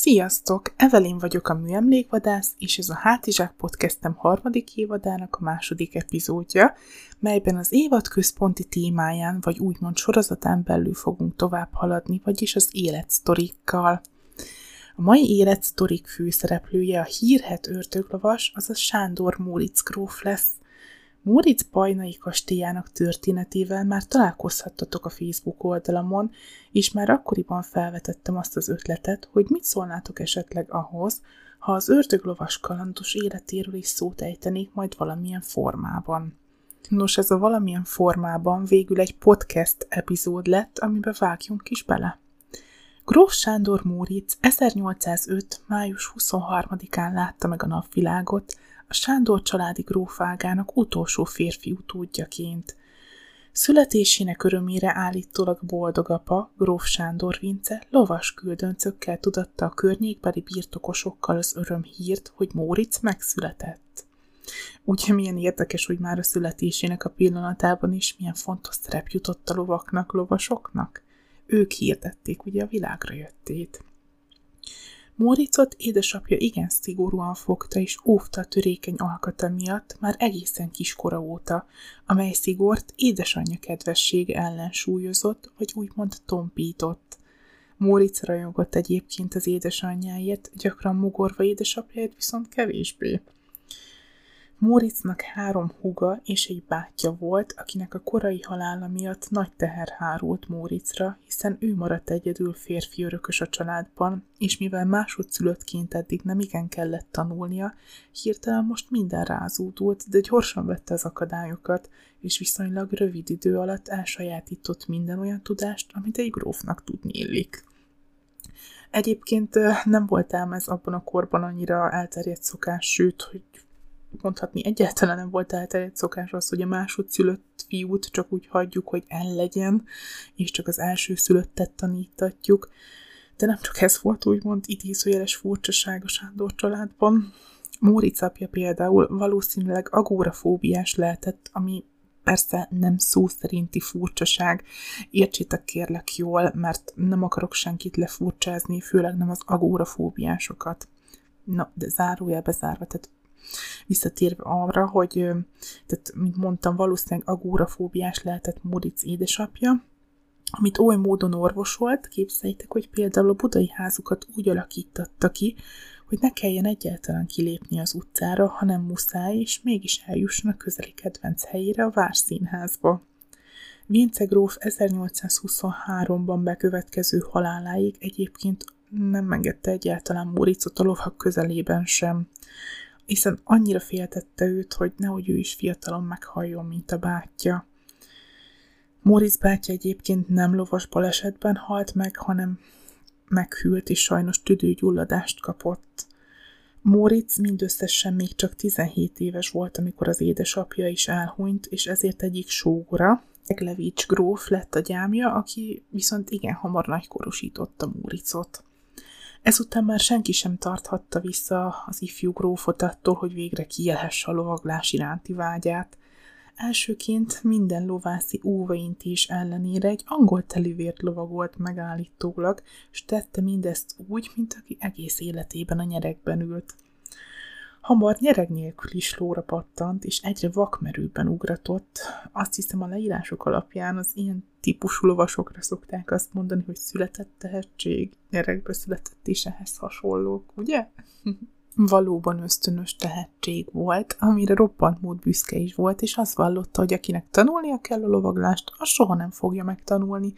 Sziasztok! Evelyn vagyok a műemlékvadász, és ez a Hátizsák podcastem harmadik évadának a második epizódja, melyben az évad központi témáján, vagy úgymond sorozatán belül fogunk tovább haladni, vagyis az életsztorikkal. A mai életsztorik főszereplője a hírhet örtöglavas, azaz Sándor Móric gróf lesz. Móric bajnai kastélyának történetével már találkozhattatok a Facebook oldalamon, és már akkoriban felvetettem azt az ötletet, hogy mit szólnátok esetleg ahhoz, ha az ördöglovas kalandos életéről is szót ejtenék majd valamilyen formában. Nos, ez a valamilyen formában végül egy podcast epizód lett, amiben vágjunk is bele. Gróf Sándor Móric 1805. május 23-án látta meg a napvilágot, a Sándor családi grófágának utolsó férfi utódjaként. Születésének örömére állítólag boldog apa, gróf Sándor Vince, lovas küldöncökkel tudatta a környékbeli birtokosokkal az örömhírt, hogy Móric megszületett. Ugye milyen érdekes, hogy már a születésének a pillanatában is milyen fontos szerep jutott a lovaknak, lovasoknak? Ők hirdették ugye a világra jöttét. Móricot édesapja igen szigorúan fogta és óvta a törékeny alkata miatt már egészen kiskora óta, amely szigort édesanyja kedvessége ellen súlyozott, vagy úgymond tompított. Móric rajongott egyébként az édesanyjáért, gyakran mugorva édesapjáért viszont kevésbé. Móricnak három húga és egy bátyja volt, akinek a korai halála miatt nagy teher hárult Móricra, hiszen ő maradt egyedül férfi örökös a családban, és mivel másodszülöttként eddig nem igen kellett tanulnia, hirtelen most minden rázódult, de gyorsan vette az akadályokat, és viszonylag rövid idő alatt elsajátított minden olyan tudást, amit egy grófnak tudni illik. Egyébként nem volt ám ez abban a korban annyira elterjedt szokás, sőt, hogy mondhatni egyáltalán nem volt elterjedt szokás az, hogy a másodszülött fiút csak úgy hagyjuk, hogy el legyen, és csak az első szülöttet tanítatjuk. De nem csak ez volt úgymond idézőjeles furcsaság a Sándor családban. Móric apja például valószínűleg agórafóbiás lehetett, ami persze nem szó szerinti furcsaság. Értsétek kérlek jól, mert nem akarok senkit lefurcsázni, főleg nem az agórafóbiásokat. Na, de zárójelbe zárva, tehát Visszatérve arra, hogy, tehát, mint mondtam, valószínűleg agórafóbiás lehetett Moric édesapja, amit oly módon orvosolt, képzeljétek, hogy például a budai házukat úgy alakítatta ki, hogy ne kelljen egyáltalán kilépni az utcára, hanem muszáj, és mégis eljusson a közeli kedvenc helyére, a Várszínházba. Vince gróf 1823-ban bekövetkező haláláig egyébként nem engedte egyáltalán Móricot a lovak közelében sem hiszen annyira féltette őt, hogy nehogy ő is fiatalon meghalljon, mint a bátyja. Moritz bátyja egyébként nem lovas balesetben halt meg, hanem meghűlt és sajnos tüdőgyulladást kapott. Moritz mindösszesen még csak 17 éves volt, amikor az édesapja is elhunyt, és ezért egyik sógora, Eglevics gróf lett a gyámja, aki viszont igen hamar nagykorosította Móricot. Ezután már senki sem tarthatta vissza az ifjú grófot attól, hogy végre kielhesse a lovaglás iránti vágyát. Elsőként minden lovászi óvaintés ellenére egy angol telivért lovagolt megállítólag, s tette mindezt úgy, mint aki egész életében a nyerekben ült. Hamar nyereg nélkül is lóra pattant, és egyre vakmerőbben ugratott. Azt hiszem a leírások alapján az ilyen típusú lovasokra szokták azt mondani, hogy született tehetség, nyeregbe született is ehhez hasonlók, ugye? Valóban ösztönös tehetség volt, amire roppant mód büszke is volt, és azt vallotta, hogy akinek tanulnia kell a lovaglást, az soha nem fogja megtanulni,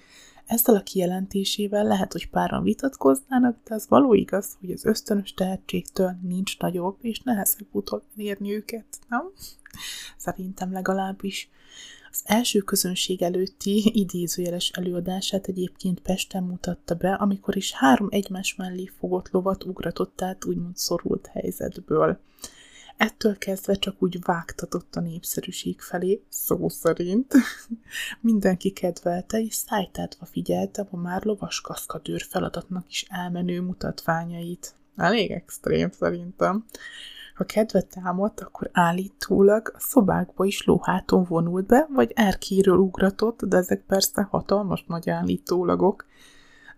ezzel a kijelentésével lehet, hogy páran vitatkoznának, de az való igaz, hogy az ösztönös tehetségtől nincs nagyobb és nehezebb úton érni őket, nem? Szerintem legalábbis. Az első közönség előtti idézőjeles előadását egyébként Pesten mutatta be, amikor is három egymás mellé fogott lovat ugratott át úgymond szorult helyzetből. Ettől kezdve csak úgy vágtatott a népszerűség felé, szó szerint. Mindenki kedvelte, és szájtátva figyelte a már lovas kaszkadőr feladatnak is elmenő mutatványait. Elég extrém szerintem. Ha kedve támadt, akkor állítólag a szobákba is lóháton vonult be, vagy erkéről ugratott, de ezek persze hatalmas nagy állítólagok.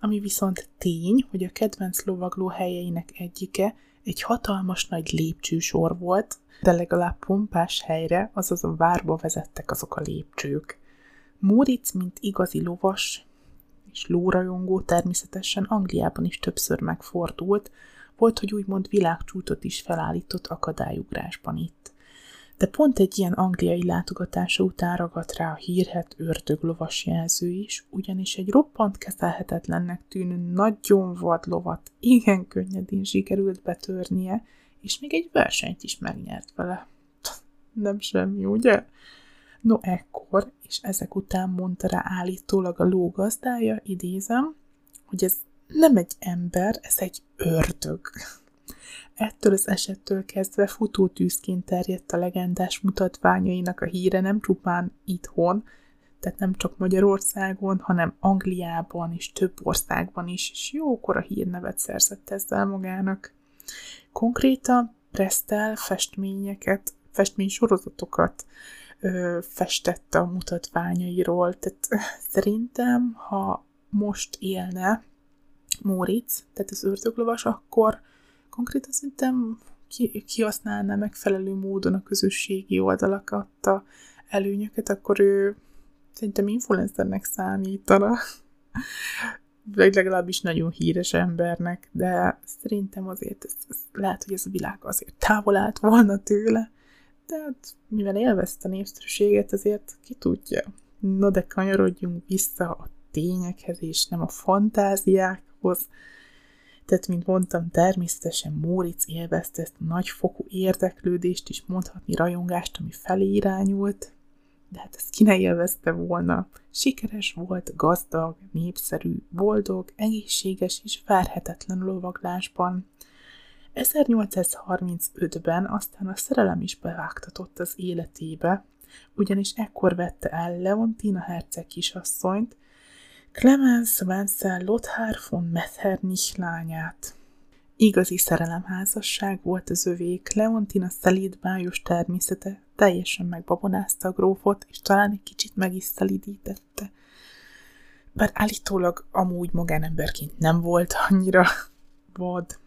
ami viszont tény, hogy a kedvenc lovagló helyeinek egyike egy hatalmas nagy lépcsősor volt, de legalább pompás helyre, azaz a várba vezettek azok a lépcsők. Móric, mint igazi lovas és lórajongó természetesen Angliában is többször megfordult, volt, hogy úgymond világcsútot is felállított akadályugrásban itt. De pont egy ilyen angliai látogatása után ragadt rá a hírhet ördöglovas jelző is, ugyanis egy roppant kezelhetetlennek tűnő nagyon vad lovat igen könnyedén sikerült betörnie, és még egy versenyt is megnyert vele. Nem semmi, ugye? No ekkor, és ezek után mondta rá állítólag a ló gazdája, idézem, hogy ez nem egy ember, ez egy ördög. Ettől az esettől kezdve futótűzként terjedt a legendás mutatványainak a híre nem csupán itthon, tehát nem csak Magyarországon, hanem Angliában és több országban is, és jókora hírnevet szerzett ezzel magának. Konkrétan Prestel festményeket, festménysorozatokat ö, festette a mutatványairól, tehát szerintem, ha most élne Móricz, tehát az ördöglovas, akkor konkrétan szerintem ki, kihasználná megfelelő módon a közösségi oldalakat, a előnyöket, akkor ő szerintem influencernek számítana. Vagy legalábbis nagyon híres embernek, de szerintem azért ez, ez lehet, hogy ez a világ azért távol állt volna tőle, de hát, mivel élvezte a népszerűséget, ezért ki tudja. No, de kanyarodjunk vissza a tényekhez, és nem a fantáziákhoz. Tehát, mint mondtam, természetesen Móricz élvezte ezt a nagyfokú érdeklődést is, mondhatni rajongást, ami felé irányult, de hát ezt ki ne élvezte volna. Sikeres volt, gazdag, népszerű, boldog, egészséges és várhetetlen lovaglásban. 1835-ben aztán a szerelem is bevágtatott az életébe, ugyanis ekkor vette el Leontina herceg kisasszonyt, Clemens Wenzel Lothar von Metternich lányát. Igazi szerelemházasság volt az övék, Leontina szelíd bájos természete teljesen megbabonázta a grófot, és talán egy kicsit meg is szelidítette. Bár állítólag amúgy magánemberként nem volt annyira vad.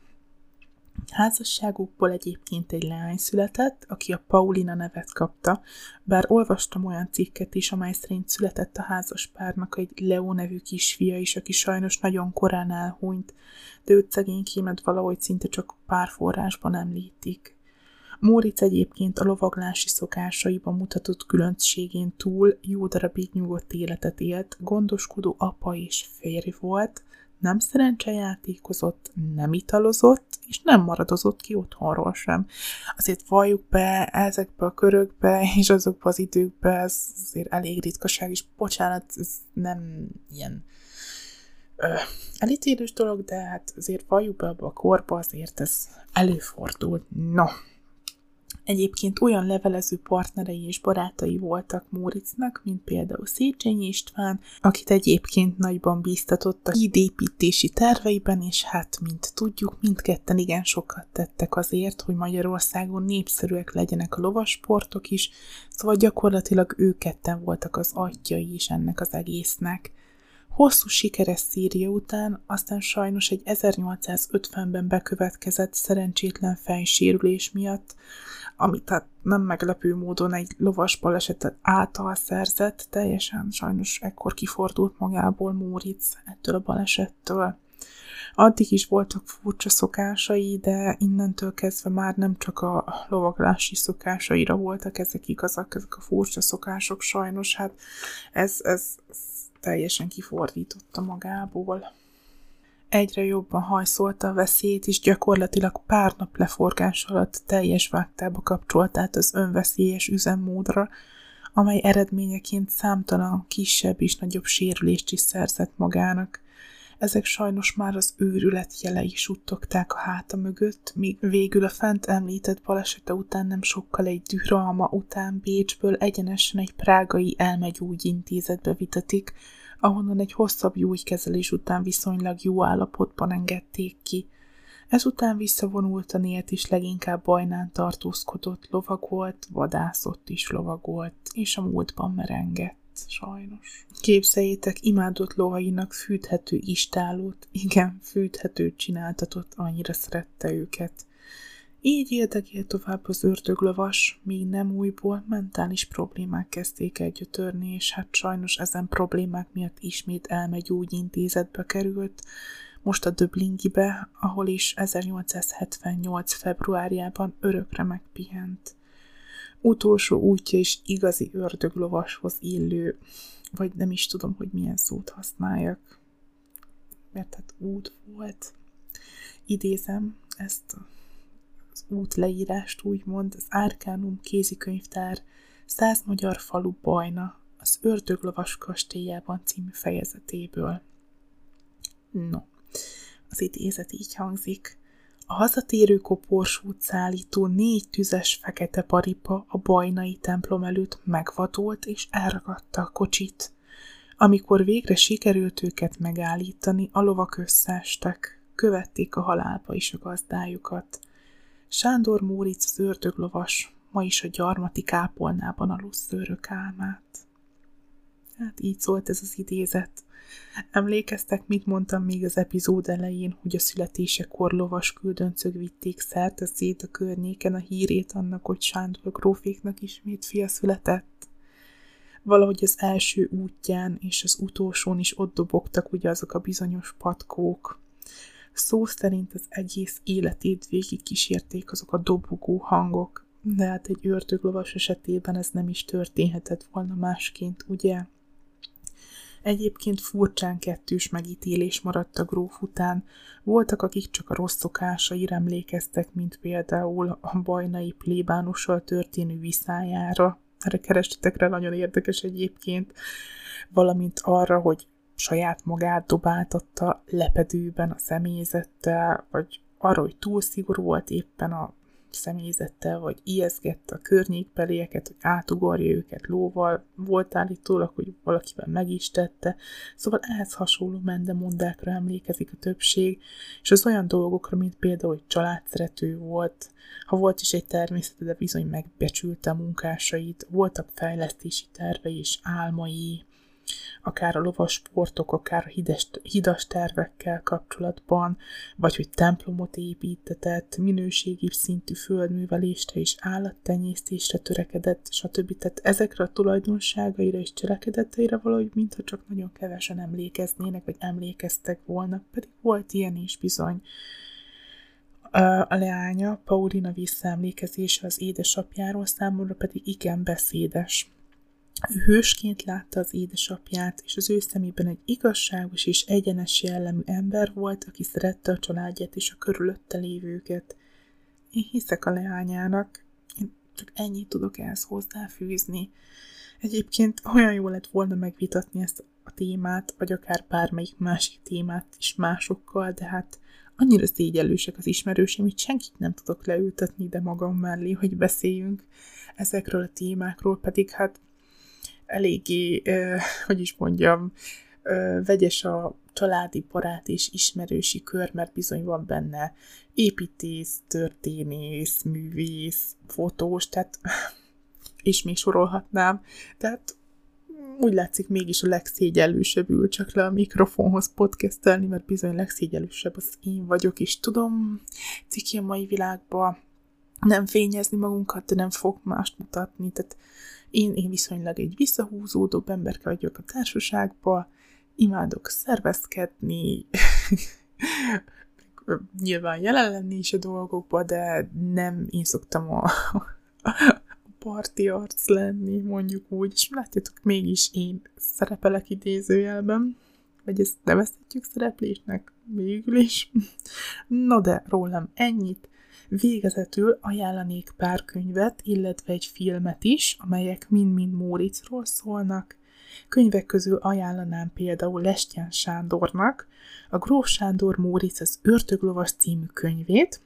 Házasságukból egyébként egy leány született, aki a Paulina nevet kapta, bár olvastam olyan cikket is, amely szerint született a házaspárnak egy Leo nevű kisfia is, aki sajnos nagyon korán elhunyt, de őt szegénykémet valahogy szinte csak pár forrásban említik. Móric egyébként a lovaglási szokásaiban mutatott különbségén túl jó darabig nyugodt életet élt, gondoskodó apa és férj volt, nem szerencsejátékozott, nem italozott, és nem maradozott ki otthonról sem. Azért valljuk be ezekbe a körökbe, és azokba az időkbe, ez azért elég ritkaság, és bocsánat, ez nem ilyen ö, elítélős dolog, de hát azért valljuk be abba a korba, azért ez előfordul. No, Egyébként olyan levelező partnerei és barátai voltak Móricznak, mint például Széchenyi István, akit egyébként nagyban bíztatott a hídépítési terveiben, és hát, mint tudjuk, mindketten igen sokat tettek azért, hogy Magyarországon népszerűek legyenek a lovasportok is, szóval gyakorlatilag ők ketten voltak az atyai is ennek az egésznek. Hosszú sikeres Szíria után aztán sajnos egy 1850-ben bekövetkezett szerencsétlen fejsérülés miatt ami tehát nem meglepő módon egy lovas balesetet által szerzett, teljesen sajnos ekkor kifordult magából Móric ettől a balesettől. Addig is voltak furcsa szokásai, de innentől kezdve már nem csak a lovaglási szokásaira voltak ezek igazak, ezek a furcsa szokások sajnos, hát ez, ez, teljesen kifordította magából egyre jobban hajszolta a veszélyt, és gyakorlatilag pár nap leforgás alatt teljes vágtába kapcsolt át az önveszélyes üzemmódra, amely eredményeként számtalan kisebb és nagyobb sérülést is szerzett magának. Ezek sajnos már az őrület jelei suttogták a háta mögött, míg végül a fent említett balesete után nem sokkal egy dűralma után Bécsből egyenesen egy prágai elmegyógyintézetbe vitetik, ahonnan egy hosszabb gyógykezelés után viszonylag jó állapotban engedték ki. Ezután visszavonultan élt is leginkább bajnán tartózkodott, lovagolt, vadászott is lovagolt, és a múltban merengett. Sajnos. Képzeljétek, imádott lovainak fűthető istálót, igen, fűthetőt csináltatott, annyira szerette őket. Így érdekél tovább az ördöglovas, míg nem újból mentális problémák kezdték el és hát sajnos ezen problémák miatt ismét elmegy úgy intézetbe került, most a Döblingibe, ahol is 1878. februárjában örökre megpihent. Utolsó útja is igazi ördöglovashoz illő, vagy nem is tudom, hogy milyen szót használjak, mert hát út volt. Idézem ezt az út leírást úgymond, az Árkánum kézikönyvtár száz magyar falu bajna az Ördöglovas kastélyában című fejezetéből. No, az idézet így hangzik. A hazatérő koporsút szállító négy tüzes fekete paripa a bajnai templom előtt megvatolt és elragadta a kocsit. Amikor végre sikerült őket megállítani, a lovak összeestek, követték a halálba is a gazdájukat. Sándor Móric az ördöglovas, ma is a gyarmati kápolnában alusz szőrök álmát. Hát így szólt ez az idézet. Emlékeztek, mit mondtam még az epizód elején, hogy a születésekor lovas küldöncög vitték szerte szét a környéken a hírét annak, hogy Sándor gróféknak ismét fia született? Valahogy az első útján és az utolsón is ott dobogtak ugye azok a bizonyos patkók. Szó szerint az egész életét végig kísérték azok a dobogó hangok, de hát egy ördöglovas esetében ez nem is történhetett volna másként, ugye? Egyébként furcsán kettős megítélés maradt a gróf után. Voltak, akik csak a rossz szokásaira emlékeztek, mint például a bajnai plébánussal történő viszájára. Erre kerestetek rá, nagyon érdekes egyébként. Valamint arra, hogy saját magát dobáltatta lepedőben a személyzettel, vagy arra, hogy túl szigorú volt éppen a személyzettel, vagy ijeszgette a környékbelieket, hogy átugorja őket lóval, volt állítólag, hogy valakivel meg is tette, szóval ehhez hasonló mendemondákra emlékezik a többség, és az olyan dolgokra, mint például, hogy családszerető volt, ha volt is egy természete, de bizony megbecsülte a munkásait, voltak fejlesztési tervei és álmai, akár a lovas sportok, akár a hides, hidas tervekkel kapcsolatban, vagy hogy templomot építetett, minőségi szintű földművelésre és állattenyésztésre törekedett, stb. Tehát ezekre a tulajdonságaira és cselekedeteire valahogy mintha csak nagyon kevesen emlékeznének, vagy emlékeztek volna, pedig volt ilyen is bizony. A leánya, Paulina visszaemlékezése az édesapjáról számomra pedig igen beszédes ő hősként látta az édesapját, és az ő szemében egy igazságos és egyenes jellemű ember volt, aki szerette a családját és a körülötte lévőket. Én hiszek a leányának, én csak ennyit tudok ehhez hozzáfűzni. Egyébként olyan jó lett volna megvitatni ezt a témát, vagy akár bármelyik másik témát is másokkal, de hát annyira szégyellősek az ismerőseim, hogy senkit nem tudok leültetni ide magam mellé, hogy beszéljünk ezekről a témákról, pedig hát eléggé, hogy is mondjam, vegyes a családi barát és ismerősi kör, mert bizony van benne építész, történész, művész, fotós, tehát és még sorolhatnám. Tehát úgy látszik mégis a legszégyellősebb ül csak le a mikrofonhoz podcastelni, mert bizony legszégyellősebb az én vagyok, és tudom, ciki a mai világba nem fényezni magunkat, de nem fog mást mutatni, tehát én, én viszonylag egy visszahúzódóbb emberke vagyok a társaságba, imádok szervezkedni, nyilván jelen lenni is a dolgokba, de nem én szoktam a, a parti arc lenni, mondjuk úgy, és látjátok, mégis én szerepelek idézőjelben, vagy ezt nevezhetjük szereplésnek végül is. No de rólam ennyit. Végezetül ajánlanék pár könyvet, illetve egy filmet is, amelyek mind-mind Móricról szólnak. Könyvek közül ajánlanám például Lestján Sándornak a Gróf Sándor Móric az Örtöglovas című könyvét,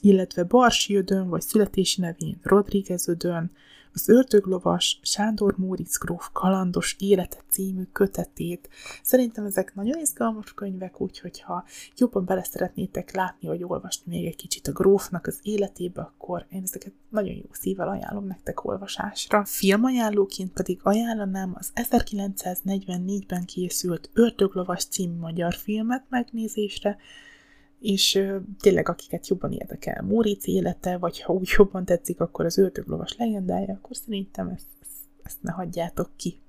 illetve Barsi Ödön, vagy születési nevén Rodríguez Ödön, az Ördöglovas Sándor Móricz gróf kalandos élete című kötetét. Szerintem ezek nagyon izgalmas könyvek, úgyhogy ha jobban bele szeretnétek látni, vagy olvasni még egy kicsit a grófnak az életébe, akkor én ezeket nagyon jó szívvel ajánlom nektek olvasásra. Filmajánlóként pedig ajánlanám az 1944-ben készült Ördöglovas című magyar filmet megnézésre, és tényleg akiket jobban érdekel Móricz élete, vagy ha úgy jobban tetszik, akkor az ördöglovas legendája, akkor szerintem ezt, ezt, ezt ne hagyjátok ki.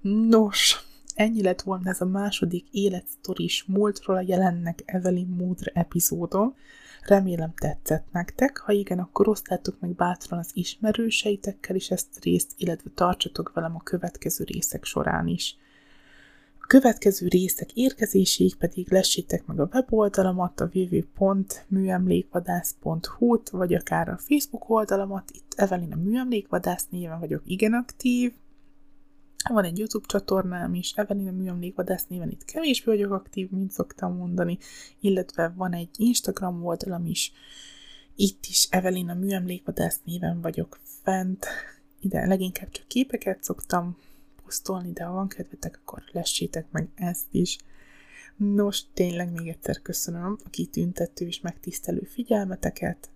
Nos, ennyi lett volna ez a második életsztoris múltról a jelennek Evelyn Moodre epizódom. Remélem tetszett nektek, ha igen, akkor osztátok meg bátran az ismerőseitekkel is ezt részt, illetve tartsatok velem a következő részek során is következő részek érkezéséig pedig lessétek meg a weboldalamat, a www.műemlékvadász.hu-t, vagy akár a Facebook oldalamat, itt Evelina Műemlékvadász néven vagyok igen aktív, van egy YouTube csatornám is, Evelina Műemlékvadász néven itt kevésbé vagyok aktív, mint szoktam mondani, illetve van egy Instagram oldalam is, itt is Evelina Műemlékvadász néven vagyok fent, ide leginkább csak képeket szoktam posztolni, de ha van kedvetek, akkor lessétek meg ezt is. Nos, tényleg még egyszer köszönöm a kitüntető és megtisztelő figyelmeteket.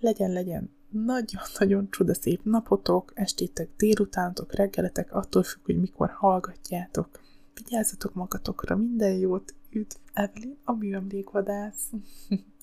Legyen, legyen nagyon-nagyon csodaszép napotok, estétek, délutántok, reggeletek, attól függ, hogy mikor hallgatjátok. Vigyázzatok magatokra, minden jót, üdv, Evelyn, a műemlékvadász!